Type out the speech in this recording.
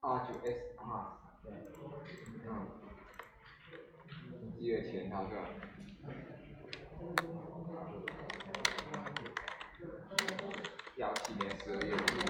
二九 S 啊，对，嗯，你记得钱到这儿。今？年十二月。